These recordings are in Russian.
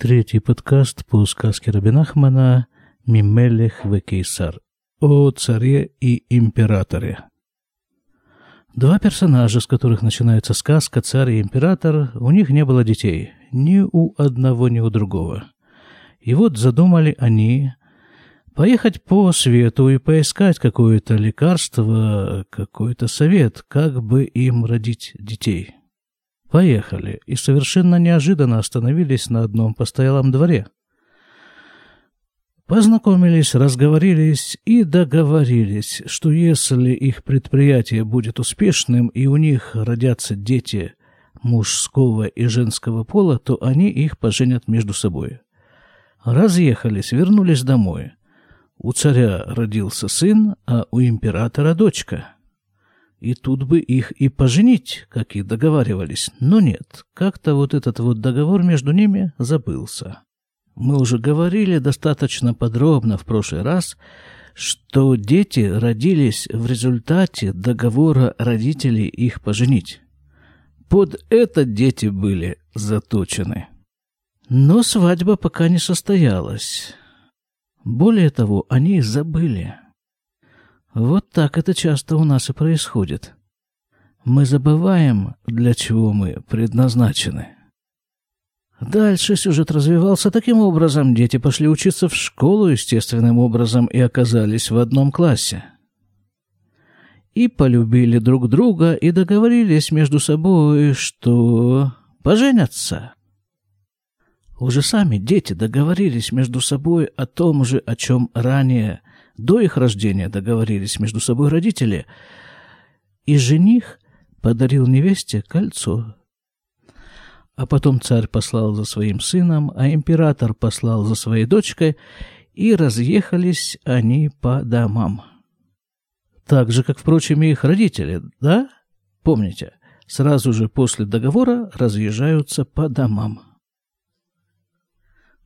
Третий подкаст по сказке Рабинахмана «Мимелех в Кейсар» о царе и императоре. Два персонажа, с которых начинается сказка «Царь и император», у них не было детей, ни у одного, ни у другого. И вот задумали они поехать по свету и поискать какое-то лекарство, какой-то совет, как бы им родить детей. Поехали, и совершенно неожиданно остановились на одном постоялом дворе. Познакомились, разговорились и договорились, что если их предприятие будет успешным и у них родятся дети мужского и женского пола, то они их поженят между собой. Разъехались, вернулись домой. У царя родился сын, а у императора дочка. И тут бы их и поженить, как и договаривались. Но нет, как-то вот этот вот договор между ними забылся. Мы уже говорили достаточно подробно в прошлый раз, что дети родились в результате договора родителей их поженить. Под это дети были заточены. Но свадьба пока не состоялась. Более того, они забыли. Вот так это часто у нас и происходит. Мы забываем, для чего мы предназначены. Дальше сюжет развивался таким образом. Дети пошли учиться в школу естественным образом и оказались в одном классе. И полюбили друг друга и договорились между собой, что поженятся. Уже сами дети договорились между собой о том же, о чем ранее до их рождения договорились между собой родители, и жених подарил невесте кольцо. А потом царь послал за своим сыном, а император послал за своей дочкой, и разъехались они по домам. Так же, как, впрочем, и их родители, да? Помните, сразу же после договора разъезжаются по домам.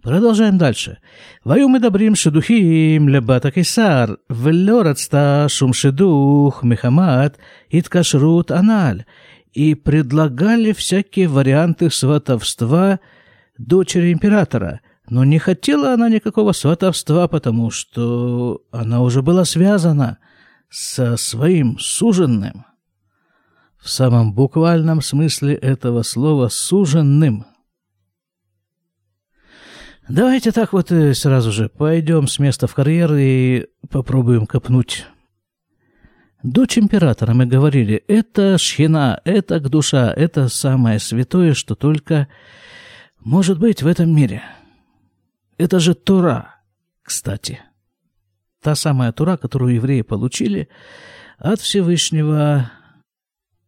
Продолжаем дальше. «Ваю мы добрим шедухим лебата кисар, велё радста шум шедух мехамат иткашрут аналь» и предлагали всякие варианты сватовства дочери императора. Но не хотела она никакого сватовства, потому что она уже была связана со своим суженным. В самом буквальном смысле этого слова «суженным», Давайте так вот э, сразу же пойдем с места в карьер и попробуем копнуть. Дочь императора, мы говорили, это шхина, это душа, это самое святое, что только может быть в этом мире. Это же Тура, кстати. Та самая Тура, которую евреи получили от Всевышнего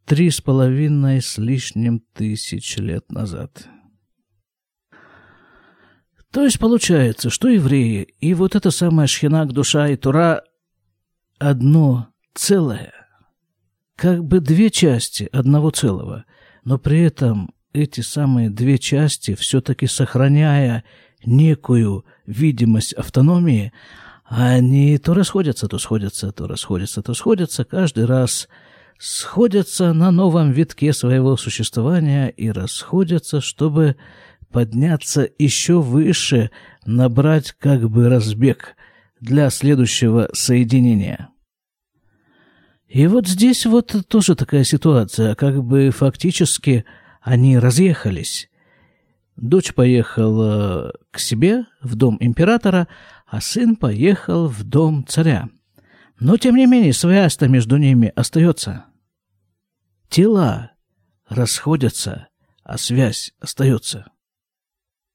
три с половиной с лишним тысяч лет назад. То есть получается, что евреи и вот эта самая шхинак, душа и тура одно целое, как бы две части одного целого, но при этом эти самые две части, все-таки сохраняя некую видимость автономии, они то расходятся, то сходятся, то расходятся, то сходятся, каждый раз сходятся на новом витке своего существования и расходятся, чтобы подняться еще выше, набрать как бы разбег для следующего соединения. И вот здесь вот тоже такая ситуация, как бы фактически они разъехались. Дочь поехала к себе в дом императора, а сын поехал в дом царя. Но, тем не менее, связь-то между ними остается. Тела расходятся, а связь остается.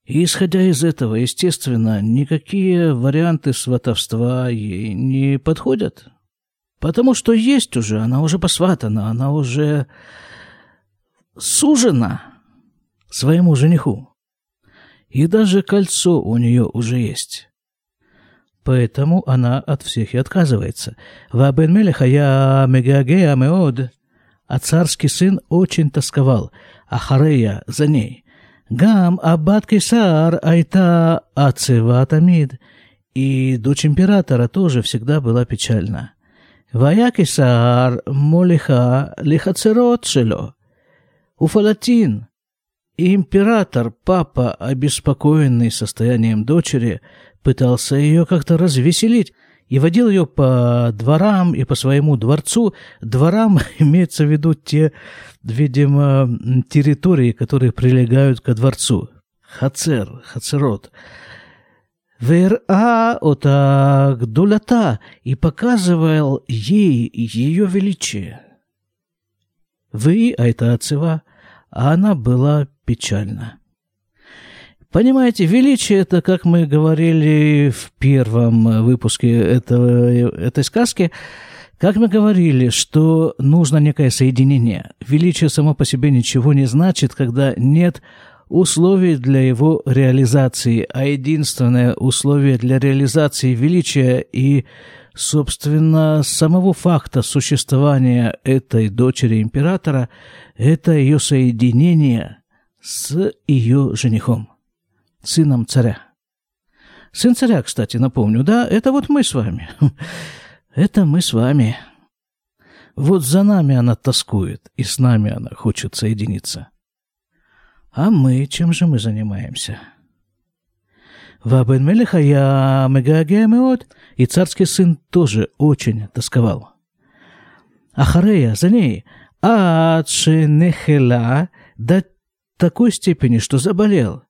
И исходя из этого, естественно, никакие варианты сватовства ей не подходят. Потому что есть уже, она уже посватана, она уже сужена своему жениху. И даже кольцо у нее уже есть. Поэтому она от всех и отказывается. Вабен Мелеха я мегагея меод. А царский сын очень тосковал, а Харея за ней – גם הבת קיסר הייתה עצבה תמיד, и дочь императора тоже всегда была печальна. והיה קיסר מוליכה לחצרות שלו, ופלטין, император, папа, обеспокоенный состоянием дочери, пытался ее как-то развеселить и водил ее по дворам и по своему дворцу. Дворам имеется в виду те, видимо, территории, которые прилегают ко дворцу. Хацер, Хацерот. Вера ота гдулята и показывал ей ее величие. Вы, а это отцева, а она была печальна. Понимаете, величие это, как мы говорили в первом выпуске этого, этой сказки, как мы говорили, что нужно некое соединение. Величие само по себе ничего не значит, когда нет условий для его реализации, а единственное условие для реализации величия и, собственно, самого факта существования этой дочери императора – это ее соединение с ее женихом, сыном царя. Сын царя, кстати, напомню, да, это вот мы с вами. Это мы с вами. Вот за нами она тоскует, и с нами она хочет соединиться. А мы, чем же мы занимаемся? Вабен Мелех я мегагемеот, и царский сын тоже очень тосковал. Ахарея за ней, адши нехела до такой степени, что заболел.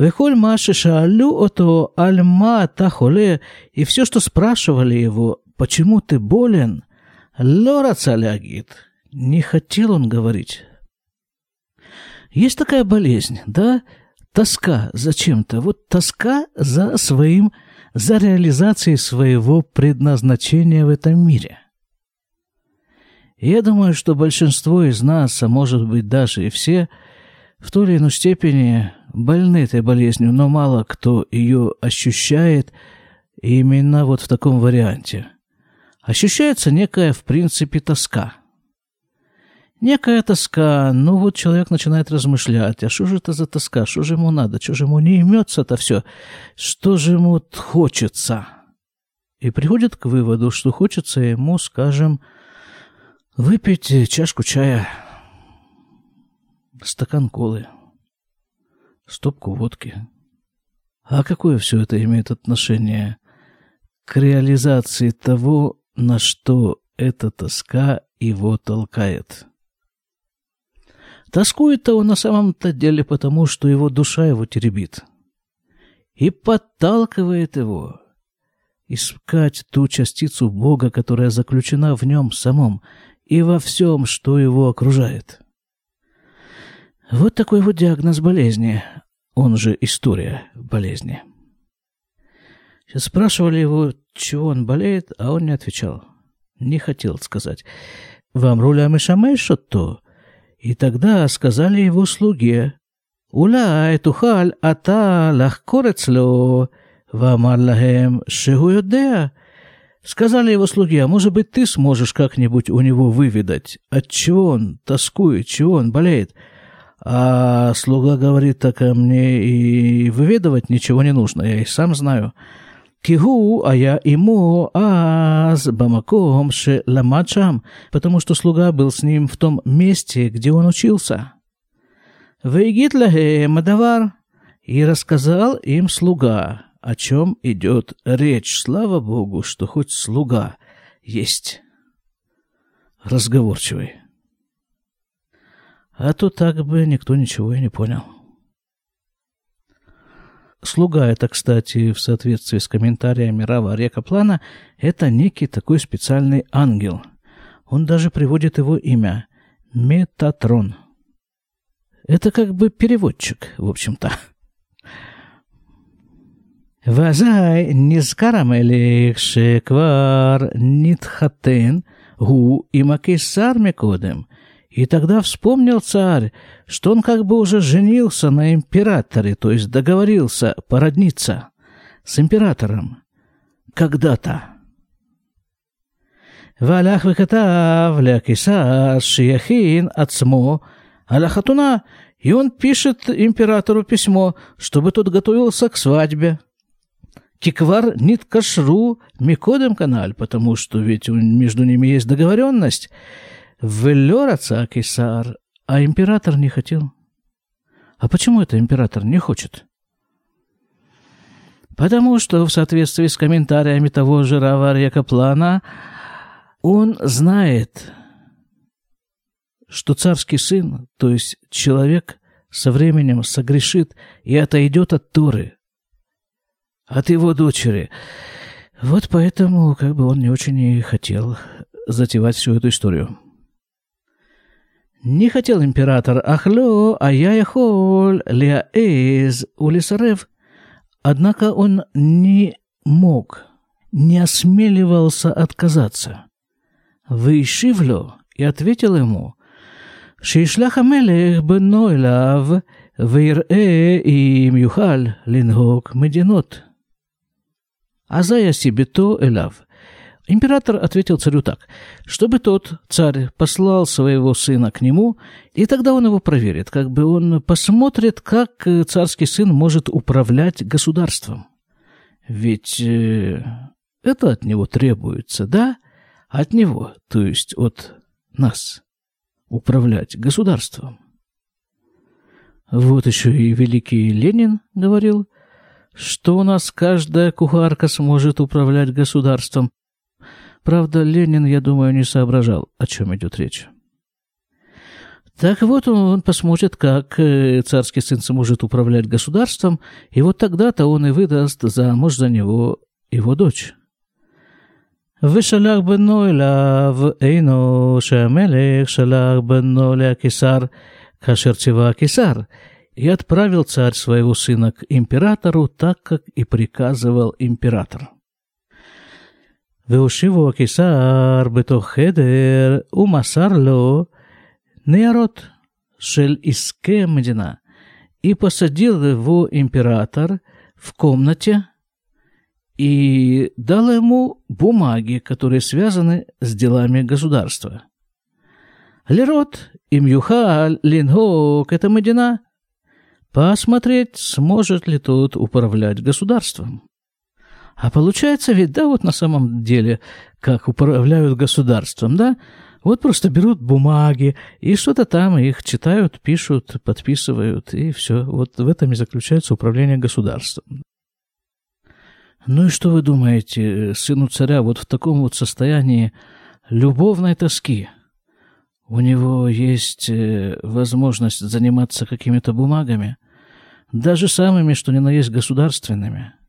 Вехоль маши шаалю ото альма тахоле, и все, что спрашивали его, почему ты болен, лора цалягит, не хотел он говорить. Есть такая болезнь, да? Тоска за чем-то. Вот тоска за своим, за реализацией своего предназначения в этом мире. я думаю, что большинство из нас, а может быть даже и все, в той или иной степени больны этой болезнью, но мало кто ее ощущает именно вот в таком варианте. Ощущается некая, в принципе, тоска – Некая тоска, ну вот человек начинает размышлять, а что же это за тоска, что же ему надо, что же ему не имется-то все, что же ему хочется. И приходит к выводу, что хочется ему, скажем, выпить чашку чая, стакан колы, стопку водки. А какое все это имеет отношение к реализации того, на что эта тоска его толкает? Тоскует-то он на самом-то деле потому, что его душа его теребит. И подталкивает его искать ту частицу Бога, которая заключена в нем самом и во всем, что его окружает. Вот такой вот диагноз болезни, он же история болезни. Сейчас спрашивали его, чего он болеет, а он не отвечал. Не хотел сказать. «Вам руля что-то?» И тогда сказали его слуге, «Улай тухаль ата лахкорецло, вамар лахем шегуюдеа». Сказали его слуге, а может быть, ты сможешь как-нибудь у него выведать, от чего он тоскует, чего он болеет. А слуга говорит, так а мне и выведывать ничего не нужно, я и сам знаю. Кигу, а я ему аз бамаком ше ламачам, потому что слуга был с ним в том месте, где он учился. Вейгит мадавар, и рассказал им слуга, о чем идет речь. Слава Богу, что хоть слуга есть разговорчивый. А то так бы никто ничего и не понял. Слуга это, кстати, в соответствии с комментариями Рава Река Плана, это некий такой специальный ангел. Он даже приводит его имя – Метатрон. Это как бы переводчик, в общем-то. ואזי נזכר המלך שכבר נתחתן הוא עם הקיסר מקודם, и тогда вспомнил царь, что он как бы уже женился на императоре, то есть договорился породниться с императором когда-то. והלך וכתב לקיסר שיכין עצמו על החתונה, и он пишет императору письмо, чтобы тот готовился к свадьбе. Киквар нит кашру микодем каналь, потому что ведь между ними есть договоренность. Велера Кесар, а император не хотел. А почему это император не хочет? Потому что в соответствии с комментариями того же Раварья Каплана он знает, что царский сын, то есть человек, со временем согрешит и отойдет от Торы, от его дочери. Вот поэтому как бы он не очень и хотел затевать всю эту историю. Не хотел император Ахлё, а я Яхоль, Леа Эйз, Улисарев. Однако он не мог, не осмеливался отказаться. Вышивлю и ответил ему, «Шишлях амелех бенойлав, вейрэ и мюхаль лингок мединот». а за я себе то элав, Император ответил царю так, чтобы тот, царь, послал своего сына к нему, и тогда он его проверит, как бы он посмотрит, как царский сын может управлять государством. Ведь э, это от него требуется, да? От него, то есть от нас, управлять государством. Вот еще и великий Ленин говорил, что у нас каждая кухарка сможет управлять государством, Правда, Ленин, я думаю, не соображал, о чем идет речь. Так вот, он посмотрит, как э, царский сын сможет управлять государством, и вот тогда-то он и выдаст замуж за него его дочь. ושלח בנו אליו אינו שהמלך שלח בנו להקיסר כאשר ציווה הקיסר. И отправил царь своего сына к императору, так как и приказывал император. והושיבו הקיסר בתוך חדר ומסר לו ניירות של עסקי המדינה. И посадил его император в комнате и дал ему бумаги, которые связаны с делами государства. Лерот им юхаль лингок это Медина. Посмотреть, сможет ли тот управлять государством. А получается ведь, да, вот на самом деле, как управляют государством, да? Вот просто берут бумаги и что-то там их читают, пишут, подписывают, и все. Вот в этом и заключается управление государством. Ну и что вы думаете, сыну царя вот в таком вот состоянии любовной тоски? У него есть э, возможность заниматься какими-то бумагами, даже самыми, что ни на есть государственными –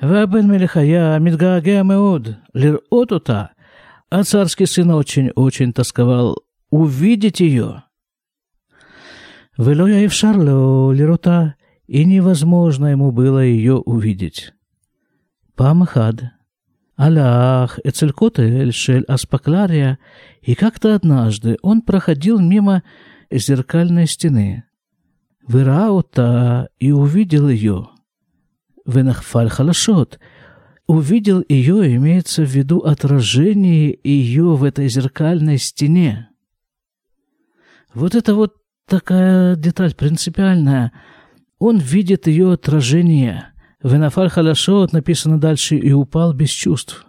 Вабен Мелихая Мидгааге Меуд Лирот Ута, а царский сын очень-очень тосковал увидеть ее. Велоя и в Шарлео Лирота, и невозможно ему было ее увидеть. Памахад, Аллах, Эцелькотель, Эльшель, Аспаклария, и как-то однажды он проходил мимо зеркальной стены. Выраута и увидел ее. Венахфаль Халашот. Увидел ее, имеется в виду отражение ее в этой зеркальной стене. Вот это вот такая деталь принципиальная. Он видит ее отражение. Венафаль Халашот написано дальше и упал без чувств.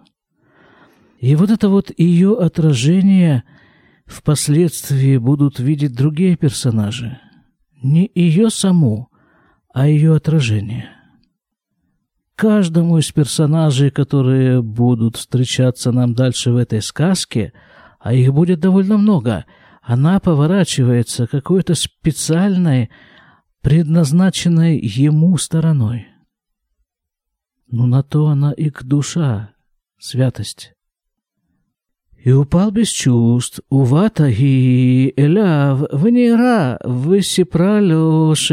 И вот это вот ее отражение впоследствии будут видеть другие персонажи. Не ее саму, а ее отражение каждому из персонажей, которые будут встречаться нам дальше в этой сказке, а их будет довольно много, она поворачивается какой-то специальной, предназначенной ему стороной. Но на то она и к душа, святость. И упал без чувств, увата и эляв, внера,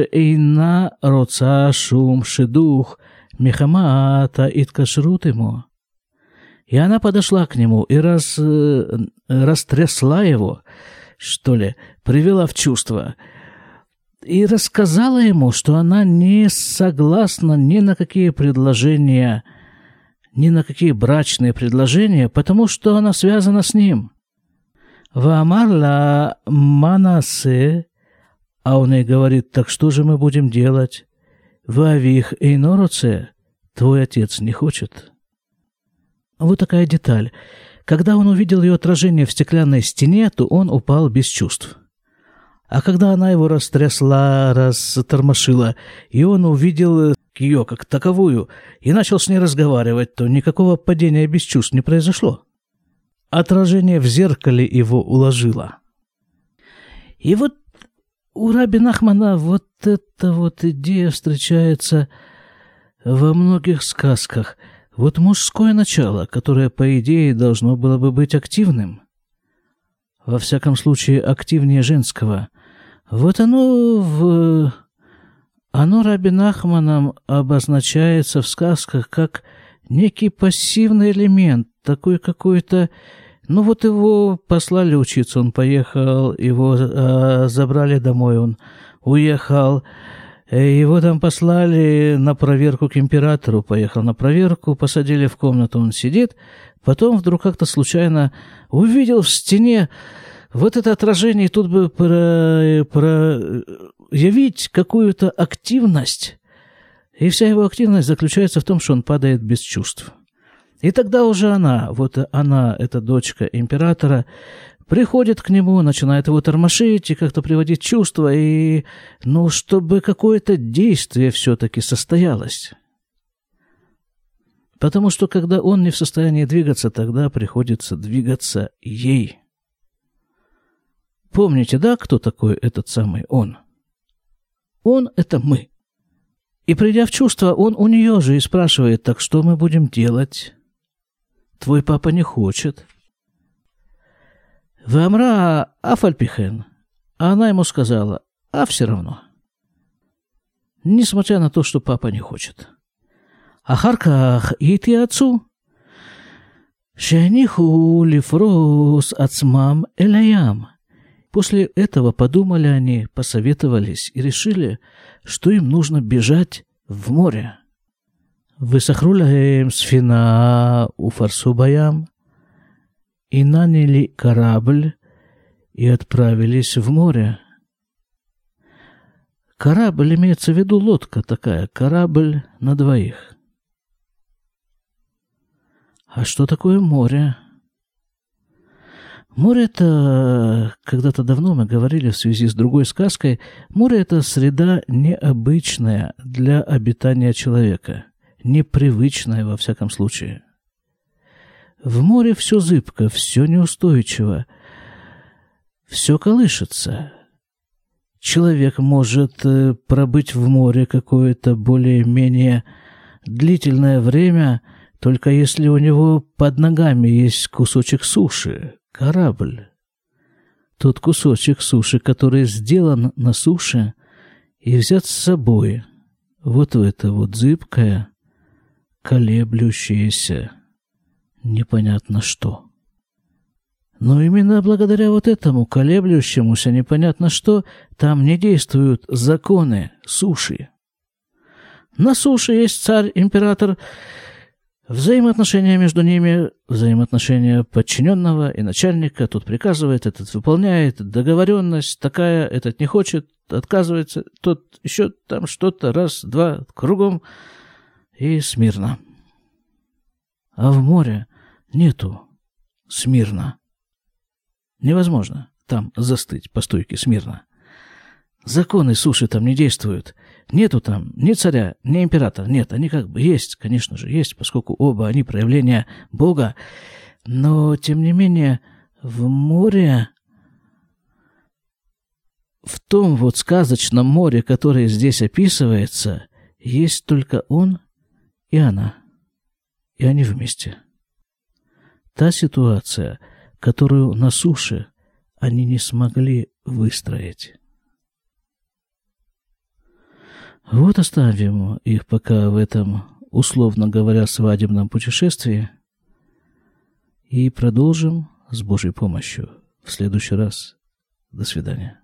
и на роца шумши дух. — Мехамата иткашрут ему. И она подошла к нему и раз, э, растрясла его, что ли, привела в чувство, и рассказала ему, что она не согласна ни на какие предложения, ни на какие брачные предложения, потому что она связана с ним. Ваамарла манасе, а он ей говорит, так что же мы будем делать? Вавих Эйноруце, твой отец не хочет. Вот такая деталь. Когда он увидел ее отражение в стеклянной стене, то он упал без чувств. А когда она его растрясла, растормошила, и он увидел ее как таковую и начал с ней разговаривать, то никакого падения без чувств не произошло. Отражение в зеркале его уложило. И вот у Раби Нахмана вот эта вот идея встречается во многих сказках. Вот мужское начало, которое, по идее, должно было бы быть активным. Во всяком случае, активнее женского. Вот оно в... Оно Раби Нахманом обозначается в сказках как некий пассивный элемент, такой какой-то ну вот его послали учиться, он поехал, его э, забрали домой, он уехал. Э, его там послали на проверку к императору, поехал на проверку, посадили в комнату, он сидит. Потом вдруг как-то случайно увидел в стене вот это отражение, и тут бы про, проявить какую-то активность. И вся его активность заключается в том, что он падает без чувств. И тогда уже она, вот она, эта дочка императора, приходит к нему, начинает его тормошить и как-то приводить чувства, и, ну, чтобы какое-то действие все-таки состоялось. Потому что когда он не в состоянии двигаться, тогда приходится двигаться ей. Помните, да, кто такой этот самый он? Он — это мы. И придя в чувство, он у нее же и спрашивает, так что мы будем делать? Твой папа не хочет. Вамра Афальпихен. А она ему сказала, а все равно. Несмотря на то, что папа не хочет. Ахарках и ты отцу. Шаниху лифрос отцмам эляям. После этого подумали они, посоветовались и решили, что им нужно бежать в море. Высохруляем сфина у фарсубаям и наняли корабль и отправились в море. Корабль имеется в виду лодка такая, корабль на двоих. А что такое море? Море это, когда-то давно мы говорили в связи с другой сказкой, море это среда необычная для обитания человека – непривычное во всяком случае. В море все зыбко, все неустойчиво, все колышется. Человек может э, пробыть в море какое-то более-менее длительное время, только если у него под ногами есть кусочек суши, корабль. Тот кусочек суши, который сделан на суше и взят с собой, вот в это вот зыбкое, колеблющееся, непонятно что. Но именно благодаря вот этому колеблющемуся непонятно что там не действуют законы суши. На суше есть царь, император, взаимоотношения между ними, взаимоотношения подчиненного и начальника, тут приказывает, этот выполняет, договоренность такая, этот не хочет, отказывается, тот еще там что-то, раз, два, кругом – и смирно. А в море нету смирно. Невозможно там застыть по стойке смирно. Законы суши там не действуют. Нету там ни царя, ни императора. Нет, они как бы есть, конечно же, есть, поскольку оба они проявления Бога. Но, тем не менее, в море, в том вот сказочном море, которое здесь описывается, есть только он и она. И они вместе. Та ситуация, которую на суше они не смогли выстроить. Вот оставим их пока в этом, условно говоря, свадебном путешествии и продолжим с Божьей помощью в следующий раз. До свидания.